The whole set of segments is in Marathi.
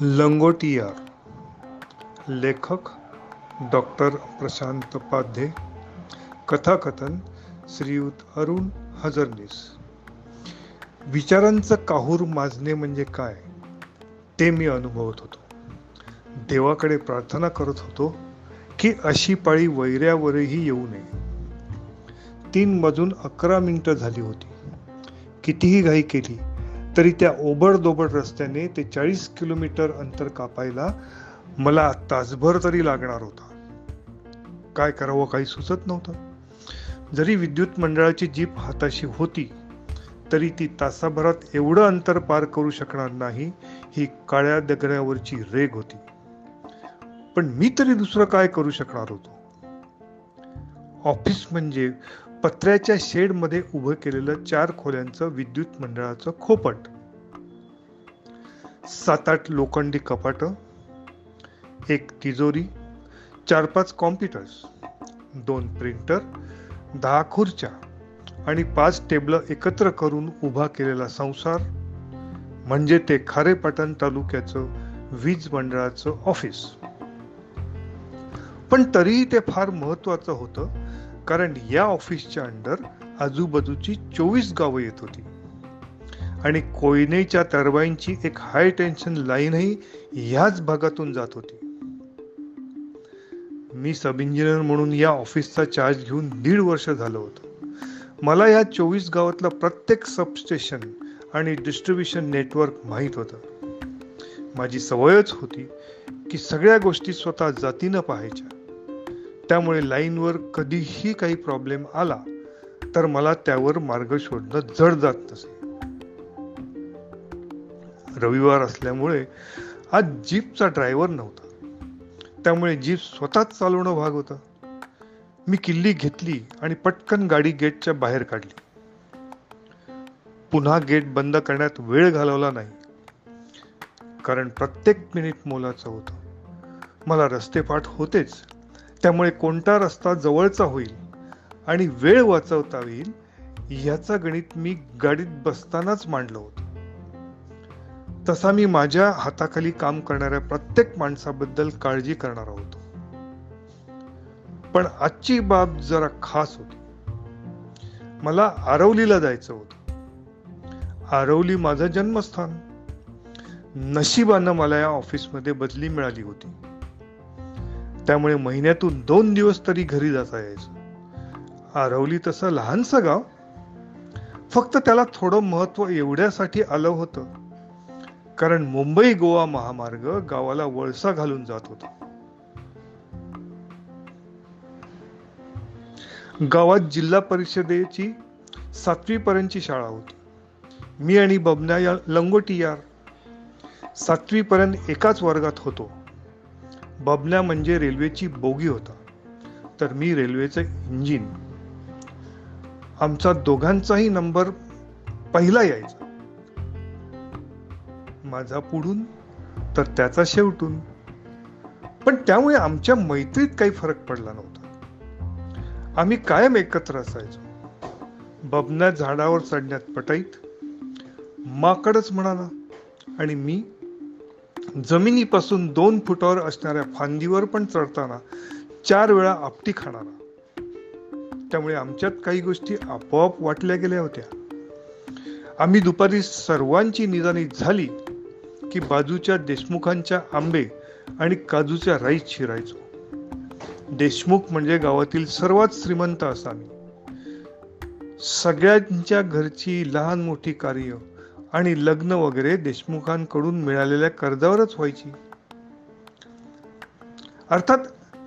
लंगोटियार लेखक डॉक्टर प्रशांत पाध्ये कथाकथन श्रीयुत अरुण हजरनीस. विचारांचं काहूर माजणे म्हणजे काय ते मी अनुभवत होतो. देवाकडे प्रार्थना करत होतो की अशी पाळी वैऱ्यावरही येऊ नये. तीन वाजून अकरा मिनिटं झाली होती. कितीही घाई केली तरी त्या ओबडदोबड रस्त्याने ते चाळीस किलोमीटर अंतर कापायला मला तासभर तरी लागणार होता. काय करावं काही सुचत नव्हतं. जरी विद्युत मंडळाची जीप हाताशी होती तरी ती तासाभरात एवढं अंतर पार करू शकणार नाही ही काळ्या दगड्यावरची रेग होती. पण मी तरी दुसरं काय करू शकणार होतो? ऑफिस म्हणजे पत्र्याच्या शेडमध्ये उभं केलेलं चार खोल्यांचं विद्युत मंडळाचं खोपट. सात आठ लोखंडी कपाट एक तिजोरी चार पाच कॉम्प्युटर्स दोन प्रिंटर दहा खुर्च्या आणि पाच टेबल एकत्र करून उभा केलेला संसार म्हणजे ते खारेपाटण तालुक्याचं वीज मंडळाचं ऑफिस. पण तरीही ते फार महत्वाचं होतं कारण या ऑफिसच्या अंडर आजूबाजूची चोवीस गावं येत होती. आणि कोयनेच्या टर्बाईनची एक हाय टेन्शन लाईनही ह्याच भागातून जात होती. मी सब इंजिनियर म्हणून या ऑफिसचा चार्ज घेऊन दीड वर्ष झालं होतं. मला या चोवीस गावातलं प्रत्येक सबस्टेशन आणि डिस्ट्रीब्युशन नेटवर्क माहीत होतं. माझी सवयच होती की सगळ्या गोष्टी स्वतः जातीनं पाहायच्या. त्यामुळे लाईनवर कधीही काही प्रॉब्लेम आला तर मला त्यावर मार्ग शोधणं जड जात नसे. रविवार असल्यामुळे आज जीपचा ड्रायव्हर नव्हता. त्यामुळे जीप स्वतःच चालवणं भाग होता. मी किल्ली घेतली आणि पटकन गाडी गेटच्या बाहेर काढली. पुन्हा गेट बंद करण्यात वेळ घालवला नाही. कारण प्रत्येक मिनिट मोलाचं होतं. मला रस्तेपाठ होतेच. त्यामुळे कोणता रस्ता जवळचा होईल आणि वेळ वाचवता येईल ह्याचा गणित मी गाडीत बसतानाच मांडलं होतं. तसा मी माझ्या हाताखाली काम करणाऱ्या प्रत्येक माणसाबद्दल काळजी करणार होतो. पण आजची बाब जरा खास होती. मला आरवलीला जायचं होतं. आरवली माझं जन्मस्थान. नशिबानं मला या ऑफिसमध्ये बदली मिळाली होती. त्यामुळे महिन्यातून दोन दिवस तरी घरी जाता यायचं. आरवली तसं लहानसं गाव. फक्त त्याला थोडं महत्त्व एवढ्यासाठी आलं होतं. कारण मुंबई गोवा महामार्ग गावाला वळसा घालून जात होता. गावात जिल्हा परिषदेची सातवी पर्यंतची शाळा होती. मी आणि बबना या लंगोटी यार सातवी पर्यंत एकाच वर्गात होतो. बबन्या म्हणजे रेल्वेची बोगी होता. तर मी रेल्वेचं इंजिन. आमचा दोघांचाही नंबर पहिला यायचा. माझा पुढून तर त्याचा शेवटून. पण त्यामुळे आमच्या मैत्रीत काही फरक पडला नव्हता. आम्ही कायम एकत्र असायचो. बबन्या झाडावर चढण्यात पटाईत. माकडच म्हणाला आणि मी जमिनीपासून दोन फुटावर असणाऱ्या फांदीवर पण चढताना चार वेळा आपटी खाणारा. त्यामुळे आमच्यात काही गोष्टी आपोआप वाटल्या गेल्या होत्या. आम्ही दुपारी सर्वांची निदानी झाली की बाजूच्या देशमुखांच्या आंबे आणि काजूच्या राईस शिरायचो. देशमुख म्हणजे गावातील सर्वात श्रीमंत असामी. सगळ्यांच्या घरची लहान मोठी कार्य आणि लग्न वगैरे देशमुखांकडून मिळालेल्या कर्जावरच व्हायची. अर्थात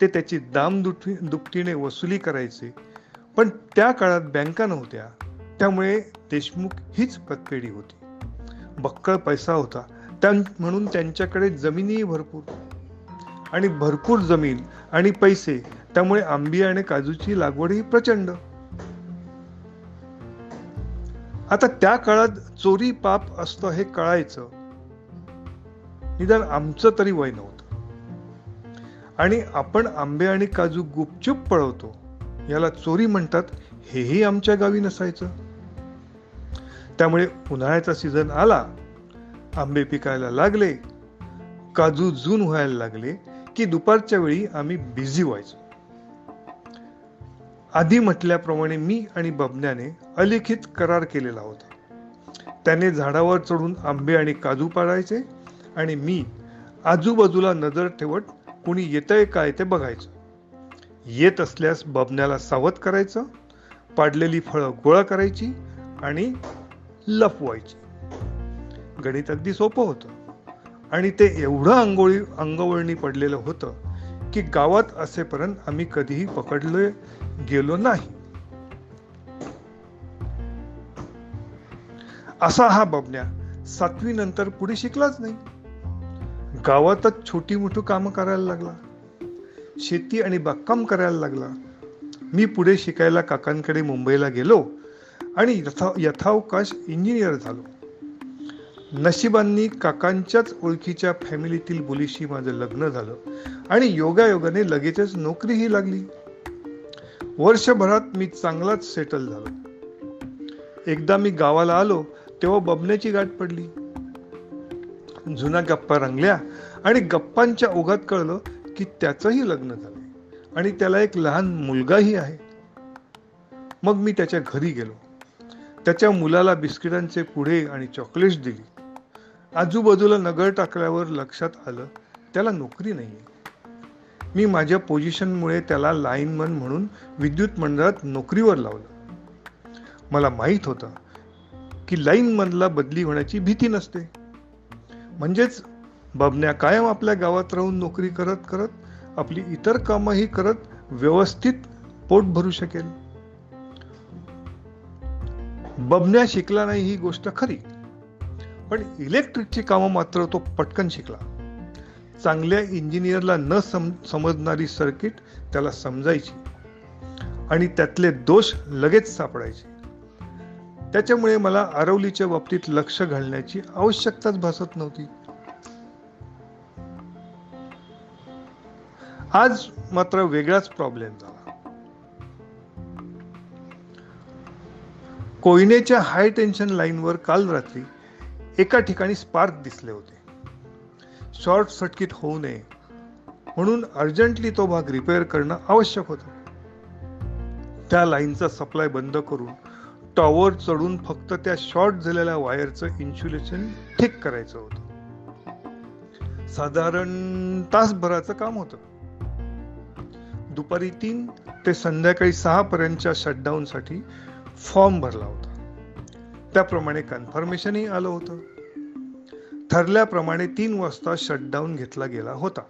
ते त्याची दाम दुपटीने वसुली करायचे. पण त्या काळात बँका नव्हत्या. त्यामुळे देशमुख हीच पतपेढी होती. बक्कळ पैसा होता. त्या म्हणून त्यांच्याकडे जमिनीही भरपूर. आणि भरपूर जमीन आणि पैसे. त्यामुळे आंबी आणि काजूची लागवडही प्रचंड. आता त्या काळात चोरी पाप असतं हे कळायचं. निदान आमचं तरी वय नव्हतं. आणि आपण आंबे आणि काजू गुपचूप पळवतो याला चोरी म्हणतात हेही आमच्या गावी नसायचं. त्यामुळे उन्हाळ्याचा सीझन आला आंबे पिकायला लागले काजू जून व्हायला लागले की दुपारच्या वेळी आम्ही बिझी व्हायचो. आधी म्हटल्याप्रमाणे मी आणि बबन्याने अलिखित करार केलेला होता. त्याने झाडावर चढून आंबे आणि काजू पाडायचे आणि मी आजूबाजूला नजर ठेवत कुणी येतंय काय ते बघायचं. येत असल्यास बबन्याला सावध करायचं पाडलेली फळं गोळा करायची आणि लपवायची. गणित अगदी सोपं होतं. आणि ते एवढं अंगोळी अंगवळणी पडलेलं होतं की गावात असेपर्यंत आम्ही कधीही पकडले गेलो नाही. असा हा बबन्या सातवी नंतर पुढे शिकलाच नाही. गावातच छोटी मोठी कामं करायला लागला. शेती आणि बागकाम करायला लागला. मी पुढे शिकायला काकांकडे मुंबईला गेलो आणि यथा यथावकाश इंजिनियर झालो. नशिबांनी काकांच्याच ओळखीच्या फॅमिलीतील मुलीशी माझं लग्न झालं आणि योगायोगाने लगेचच नोकरीही लागली. वर्षभरात मी चांगलाच सेटल झालो. एकदा मी गावाला आलो तेव्हा बबण्याची गाठ पडली. जुना गप्पा रंगल्या आणि गप्पांच्या ओघात कळलं की त्याचंही लग्न झालं आणि त्याला एक लहान मुलगाही आहे. मग मी त्याच्या घरी गेलो. त्याच्या मुलाला बिस्किटांचे पुढे आणि चॉकलेट्स दिली. आजूबाजूला नगर टाकल्यावर लक्षात आलं त्याला नोकरी नाहीये. मी माझ्या पोझिशनमुळे त्याला लाईनमन म्हणून विद्युत मंडळात नोकरीवर लावलं. मला माहीत होतं की लाईनमनला बदली होण्याची भीती नसते. म्हणजेच बबन्या कायम आपल्या गावात राहून नोकरी करत करत आपली इतर कामंही करत व्यवस्थित पोट भरू शकेल. बबन्या शिकला नाही ही गोष्ट खरी. पण इलेक्ट्रिकची कामं मात्र तो पटकन शिकला. चांगल्या इंजिनियरला न सम समजणारी सर्किट त्याला समजायची. आणि त्यातले दोष लगेच सापडायचे. त्याच्यामुळे मला आरवलीच्या बाबतीत लक्ष घालण्याची आवश्यकताच भासत नव्हती. आज मात्र वेगळाच प्रॉब्लेम झाला. कोयनेच्या हाय टेन्शन लाईनवर काल रात्री एका ठिकाणी स्पार्क दिसले होते. शॉर्ट सर्किट होऊ नये. म्हणून अर्जंटली तो भाग रिपेअर करणं आवश्यक होतं. त्या लाईनचा सप्लाय बंद करून टॉवर चढून फक्त त्या शॉर्ट झालेल्या वायरचं इन्सुलेशन ठीक करायचं होतं. साधारण तासभराचं काम होतं. दुपारी तीन ते संध्याकाळी सहा पर्यंतच्या शटडाऊनसाठी फॉर्म भरला होता. त्याप्रमाणे कन्फर्मेशनही आलं होतं. ठरल्याप्रमाणे तीन वाजता शटडाऊन घेतला गेला होता.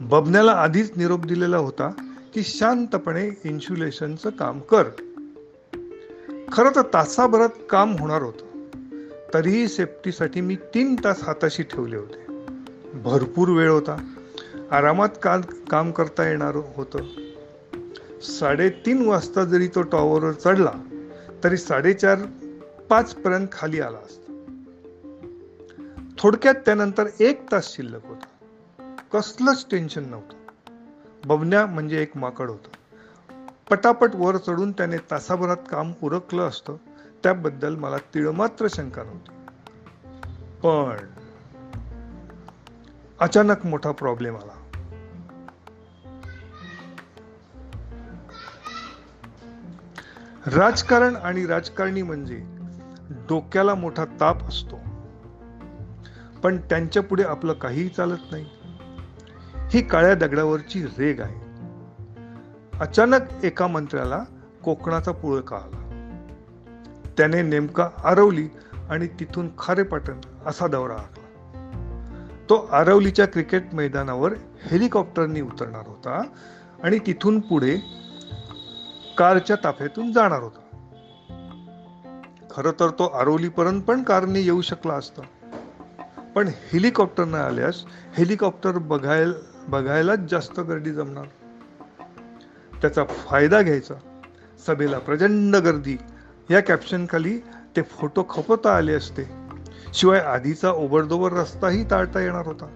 बबन्याला आधीच निरोप दिलेला होता की शांतपणे इन्सुलेशनचं काम कर. खरं तर तासाभरात काम होणार होतं. तरीही सेफ्टीसाठी मी तीन तास हाताशी ठेवले होते. भरपूर वेळ होता. आरामात काल काम करता येणार होतं. साडेतीन वाजता जरी तो टॉवरवर चढला तरी साडेचार पाचपर्यंत खाली आला असता. थोडक्यात त्यानंतर एक तास शिल्लक होता. कसलंच टेन्शन नव्हतं. बबन्या म्हणजे एक माकड होतं. पटापट वर चढून त्याने तासाभरात काम उरकलं असतं त्याबद्दल मला तिळमात्र शंका नव्हती. पण अचानक मोठा प्रॉब्लेम आला. राजकारण आणि राजकारणी म्हणजे डोक्याला मोठा ताप असतो. पण त्यांच्या पुढे आपलं काहीही चालत नाही. ही काळ्या दगडावरची रेग आहे. अचानक एका मंत्र्याला कोकणाचा पुळका आला. त्याने नेमका आरवली आणि तिथून खारेपाटण असा दौरा आखला. तो आरवलीच्या क्रिकेट मैदानावर हेलिकॉप्टरनी उतरणार होता आणि तिथून पुढे कारच्या ताफ्यातून जाणार होता. खर तर तो आरवलीपर्यंत पण कारने येऊ शकला असता. पण हेलिकॉप्टरनं आल्यास हेलिकॉप्टर बघायला बघायलाच जास्त गर्दी जमणार. त्याचा फायदा घ्यायचा. सभेला प्रचंड गर्दी. या कॅप्शनखाली ते फोटो खपवता आले असते. शिवाय आधीचा ओबडदोबर रस्ताही टाळता येणार होता.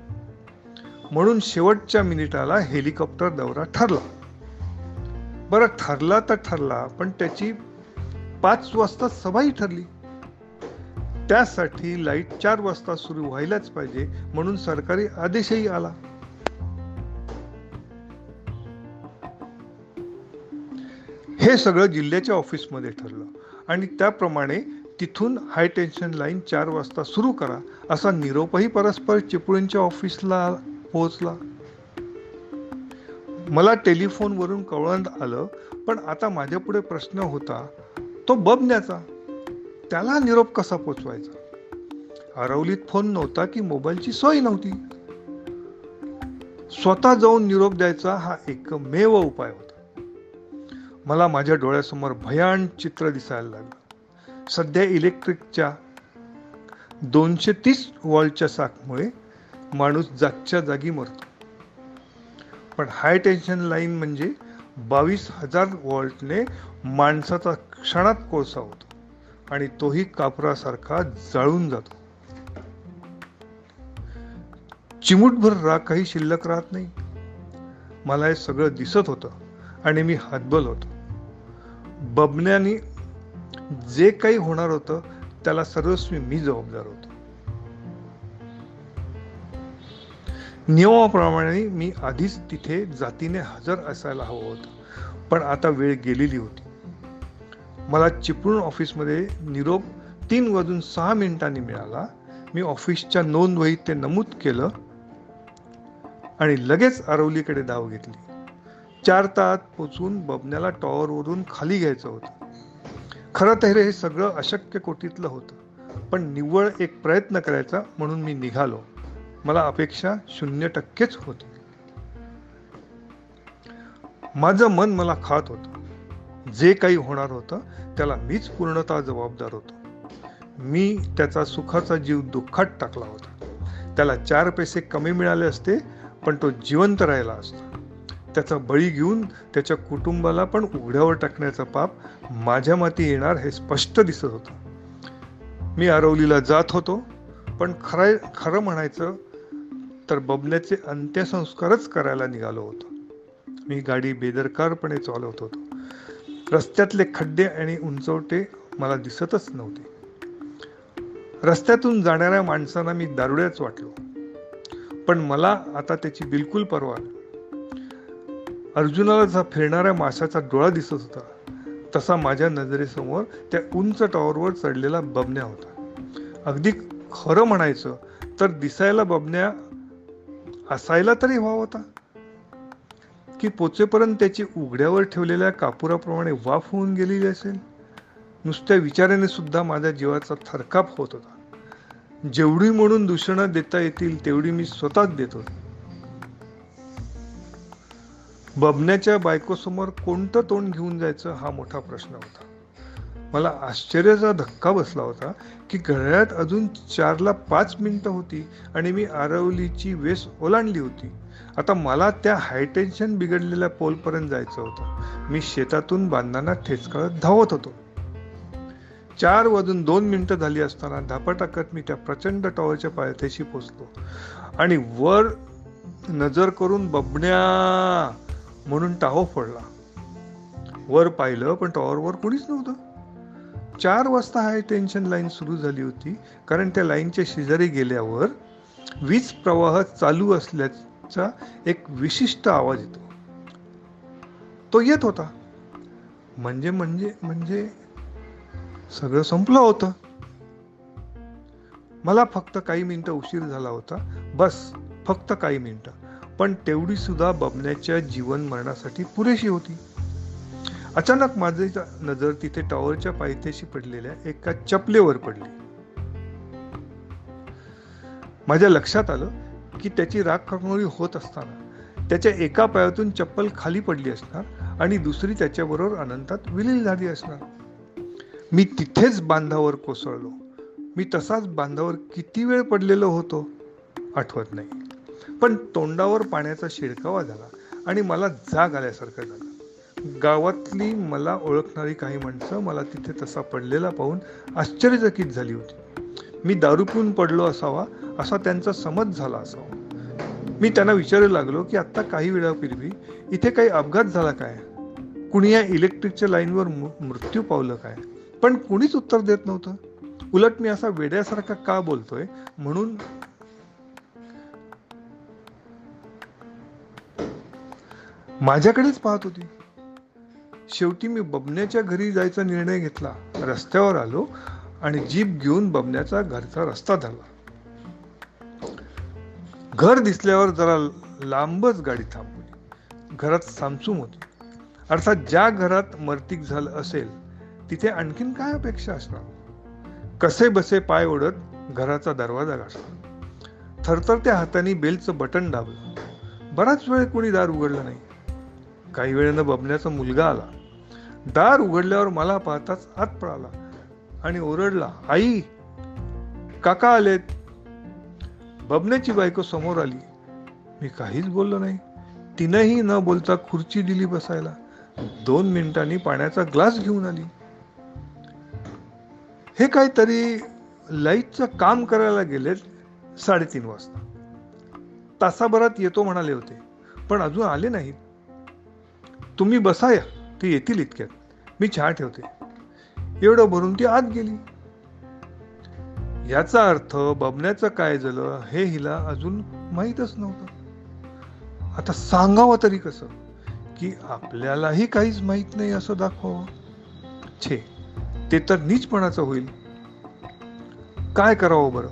म्हणून शेवटच्या मिनिटाला हेलिकॉप्टर दौरा ठरला. बरं ठरला तर ठरला पण त्याची पाच वाजता सभाही ठरली. त्यासाठी लाइट चार वाजता सुरू व्हायलाच पाहिजे म्हणून सरकारी आदेशही आला. हे सगळं जिल्ह्याच्या ऑफिसमध्ये ठरलं. आणि त्याप्रमाणे तिथून हाय टेन्शन लाईन चार वाजता सुरू करा असा निरोपही परस्पर चिपळूणच्या ऑफिसला पोहोचला. मला टेलिफोनवरून कळवण्यात आलं पण आता माझ्यापुढे प्रश्न होता तो बबण्याचा त्याला निरोप कसा पोचवायचा? आरवलीत फोन नव्हता की मोबाईलची सोय नव्हती. स्वतः जाऊन निरोप द्यायचा हा एकमेव उपाय होता. मला माझ्या डोळ्यासमोर भयान चित्र दिसायला लागलं. सध्या इलेक्ट्रिकच्या दोनशे तीस वॉल्टच्या साकमुळे माणूस जागच्या जागी मरतो. पण हाय टेन्शन लाईन म्हणजे बावीस हजार वॉल्टने माणसाचा क्षणात कोळसा होतो. आणि तोही कापरासारखा जाळून जातो. चिमूटभर राग काही शिल्लक राहत नाही. मला हे सगळं दिसत होतं आणि मी हातबल होतो. बबण्याने जे काही होणार होतं त्याला सर्वस्वी मी जबाबदार होतो. नियमाप्रमाणे मी आधीच तिथे जातीने हजर असायला हवं होतं पण आता वेळ गेलेली होती. मला चिपळूण ऑफिसमध्ये निरोप तीन वाजून सहा मिनिटांनी मिळाला. मी ऑफिसच्या नोंदवहीत ते नमूद केलं आणि लगेच आरवलीकडे धाव घेतली. चार तास पोचून बबण्याला टॉवरवरून खाली घ्यायचं होतं. खरं तर हे सगळं अशक्य कोटीतलं होतं पण निव्वळ एक प्रयत्न करायचा म्हणून मी निघालो. मला अपेक्षा शून्य टक्केच होती. माझं मन मला खात होतं. जे काही होणार होतं त्याला मीच पूर्णतः जबाबदार होतो. मी त्याचा सुखाचा जीव दुःखात टाकला होता. त्याला चार पैसे कमी मिळाले असते पण तो जिवंत राहिला असता. त्याचा बळी घेऊन त्याच्या कुटुंबाला पण उघड्यावर टाकण्याचा पाप माझ्या माती येणार हे स्पष्ट दिसत होतं. मी आरवलीला जात होतो पण खरं खरं म्हणायचं तर बबल्याचे अंत्यसंस्कारच करायला निघालो होतो. मी गाडी बेदरकारपणे चालवत होतो. रस्त्यातले खड्डे आणि उंचवटे मला दिसतच नव्हते. रस्त्यातून जाणाऱ्या माणसांना मी दारुड्याच वाटलो. पण मला आता त्याची बिलकुल पर्वा अर्जुनाला जसा फिरणाऱ्या माशाचा डोळा दिसत होता तसा माझ्या नजरेसमोर त्या उंच टॉवरवर चढलेला बबन्या होता. अगदी खरं म्हणायचं तर दिसायला बबन्या असायला तरी हवा होता. की पोचेपर्यंत त्याची उघड्यावर ठेवलेल्या कापुराप्रमाणे वाफ होऊन गेलेली असेल? नुसत्या विचाराने सुद्धा माझ्या जीवाचा थरकाप होत होता. जेवढी म्हणून दूषणं देता येतील तेवढी मी स्वतःच देत. बबण्याच्या बायकोसमोर कोणतं तोंड घेऊन जायचं हा मोठा प्रश्न होता. मला आश्चर्याचा धक्का बसला होता की घड्याळात अजून चारला पाच मिनिटं होती आणि मी आरवलीची वेस ओलांडली होती. आता मला त्या हायटेन्शन बिघडलेल्या पोलपर्यंत जायचं होतं. मी शेतातून बांधताना ठेचकाळत धावत होतो. चार वाजून दोन मिनिटं झाली असताना धापा टाकत मी त्या प्रचंड टॉवरच्या पायथ्याशी पोचलो. आणि वर नजर करून बबण्या म्हणून टाहो फोडला. वर पाहिलं पण टॉवरवर कोणीच नव्हतं. चार वाजता हाय टेन्शन लाईन सुरू झाली होती कारण त्या लाईनच्या शेजारी गेल्यावर वीज प्रवाह चालू चा एक विशिष्ट आवाज येतो. तो येत होता. म्हणजे म्हणजे म्हणजे सगळं संपलं होतं. मला फक्त काही मिनिटं उशीर झाला होता. बस फक्त काही मिनिटं. पण तेवढी सुद्धा बबण्याच्या जीवन मरणासाठी पुरेशी होती. अचानक माझी नजर तिथे टॉवरच्या पायथ्याशी पडलेल्या एका चपलेवर पडली. माझ्या लक्षात आलं की त्याची राख काकणोळी होत असताना त्याच्या एका पायातून चप्पल खाली पडली असणार आणि दुसरी त्याच्याबरोबर अनंतात विलीन झाली असणार. मी तिथेच बांधावर कोसळलो. मी तसाच बांधावर किती वेळ पडलेलो होतो? आठवत नाही. पण तोंडावर पाण्याचा शिडकावा झाला आणि मला जाग आल्यासारखं झालं. गावातली मला ओळखणारी काही माणसं मला तिथे तसा पडलेला पाहून आश्चर्यचकित झाली होती. मी दारू पिऊन पडलो असावा असा त्यांचा समज झाला असावा. मी त्यांना विचारू लागलो की आत्ता काही वेळापूर्वी इथे काही अपघात झाला काय? कुणी या इलेक्ट्रिकच्या लाईनवर मृत्यू पावलं काय? पण कुणीच उत्तर देत नव्हतं. उलट मी असा वेड्यासारखा का बोलतोय? म्हणून माझ्याकडेच पाहत होती. शेवटी मी बबण्याच्या घरी जायचा निर्णय घेतला. रस्त्यावर आलो आणि जीप घेऊन बबण्याचा घरचा रस्ता धरला. घर दिसल्यावर जरा लांबच गाडी थांबवली. घरात सामसूम होती. अर्थात ज्या घरात मर्तिक झालं असेल तिथे आणखीन काय अपेक्षा असणार? कसे बसे पाय ओढत घराचा दरवाजा गाठला? थरथरत्या हाताने बेलचं बटन दाबलं. बराच वेळ कोणी दार उघडलं नाही. काही वेळेनं बबण्याचा मुलगा आला. दार उघडल्यावर मला पाहताच आत पळाला आणि ओरडला आई काका आलेत. बबण्याची बायको समोर आली. मी काहीच बोललो नाही. तिनंही न बोलता खुर्ची दिली बसायला. दोन मिनिटांनी पाण्याचा ग्लास घेऊन आली. हे काहीतरी लाईटचं काम करायला गेलेत साडेतीन वाजता. तासाभरात येतो म्हणाले होते पण अजून आले नाहीत. तुम्ही बसा या ते येतील इतक्यात. मी चहा ठेवते. एवढं भरून ती आत गेली. याचा अर्थ बबण्याचं काय झालं हे हिला अजून माहीतच नव्हतं. आता सांगावं तरी कसं? की आपल्यालाही काहीच माहीत नाही असं दाखवावं? छे ते तर नीचपणाचं होईल. काय करावं बरं?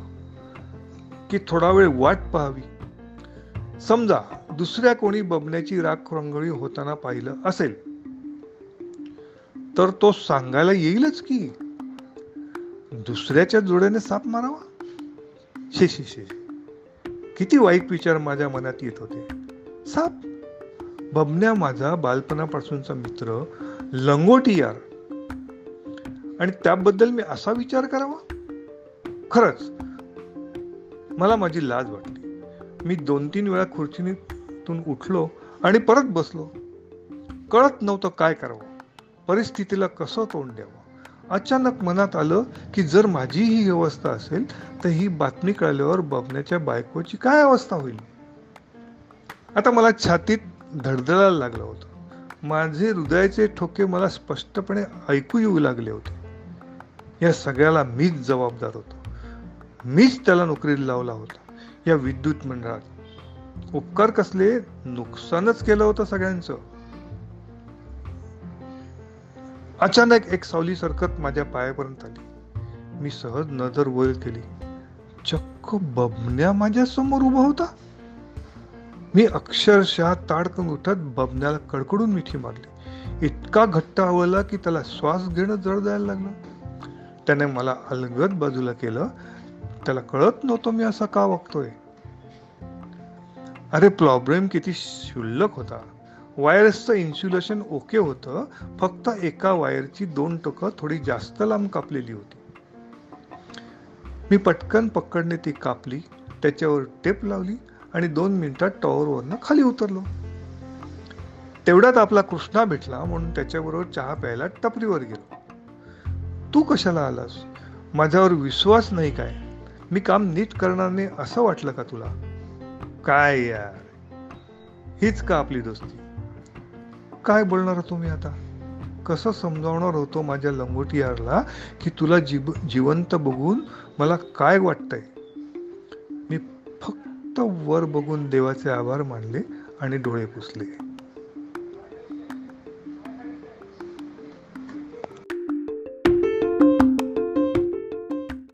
की थोडा वेळ वाट पाहावी. समजा दुसऱ्या कोणी बबण्याची राख रंगोळी होताना पाहिलं असेल तर तो सांगायला येईलच की दुसऱ्याच्या जोड्याने साप मारावा? शे शे शे किती वाईट विचार माझ्या मनात येत होते. साप. बबन्या माझा बालपणापासूनचा मित्र लंगोटी यार. आणि त्याबद्दल मी असा विचार करावा? खरंच. मला माझी लाज वाटली. मी दोन तीन वेळा खुर्चीतून उठलो आणि परत बसलो. कळत नव्हतं काय करावं. परिस्थितीला कसं तोंड द्यावं? अचानक मनात आलं की जर माझी ही अवस्था असेल तर ही बातमी कळल्यावर बबण्याच्या बायकोची काय अवस्था होईल? आता मला छातीत धडधडायला लागलं होतं. माझे हृदयाचे ठोके मला स्पष्टपणे ऐकू येऊ लागले होते. या सगळ्याला मीच जबाबदार होतो. मीच त्याला नोकरीला लावला होता. या विद्युत मंडळात. उपकार कसले? नुकसानच केलं होतं सगळ्यांचं. अचानक एक सावली सरकत माझ्या पायापर्यंत आली. मी सहज नजर वर केली चक्क बबन्या माझ्यासमोर उभा होता. मी अक्षरशः ताडकन उठत बबन्याला कडकडून मिठी मारली. इतका घट्ट आवडला की त्याला श्वास घेणं जड जायला लागलं. त्याने मला अलगद बाजूला केलं. त्याला कळत नव्हतं मी असा का वागतोय. अरे प्रॉब्लेम किती क्षुल्लक होता. वायरसचं इन्सुलेशन ओके होतं फक्त एका वायरची दोन टोकं थोडी जास्त लांब कापलेली होती. मी पटकन पकडणे ती कापली त्याच्यावर टेप लावली आणि दोन मिनिटात टॉवरवरनं खाली उतरलो. तेवढ्यात आपला कृष्णा भेटला म्हणून त्याच्याबरोबर चहा प्यायला टपरीवर गेलो. तू कशाला आलास? माझ्यावर विश्वास नाही काय? मी काम नीट करणार नाही असं वाटलं का तुला? काय यार? हीच का आपली दोस्ती? काय बोलणार तुम्ही आता? कसं समजावणार होतो माझ्या लंगोटीयारला की तुला जीव जिवंत बघून मला काय वाटतंय? मी फक्त वर बघून देवाचे आभार मानले आणि डोळे पुसले.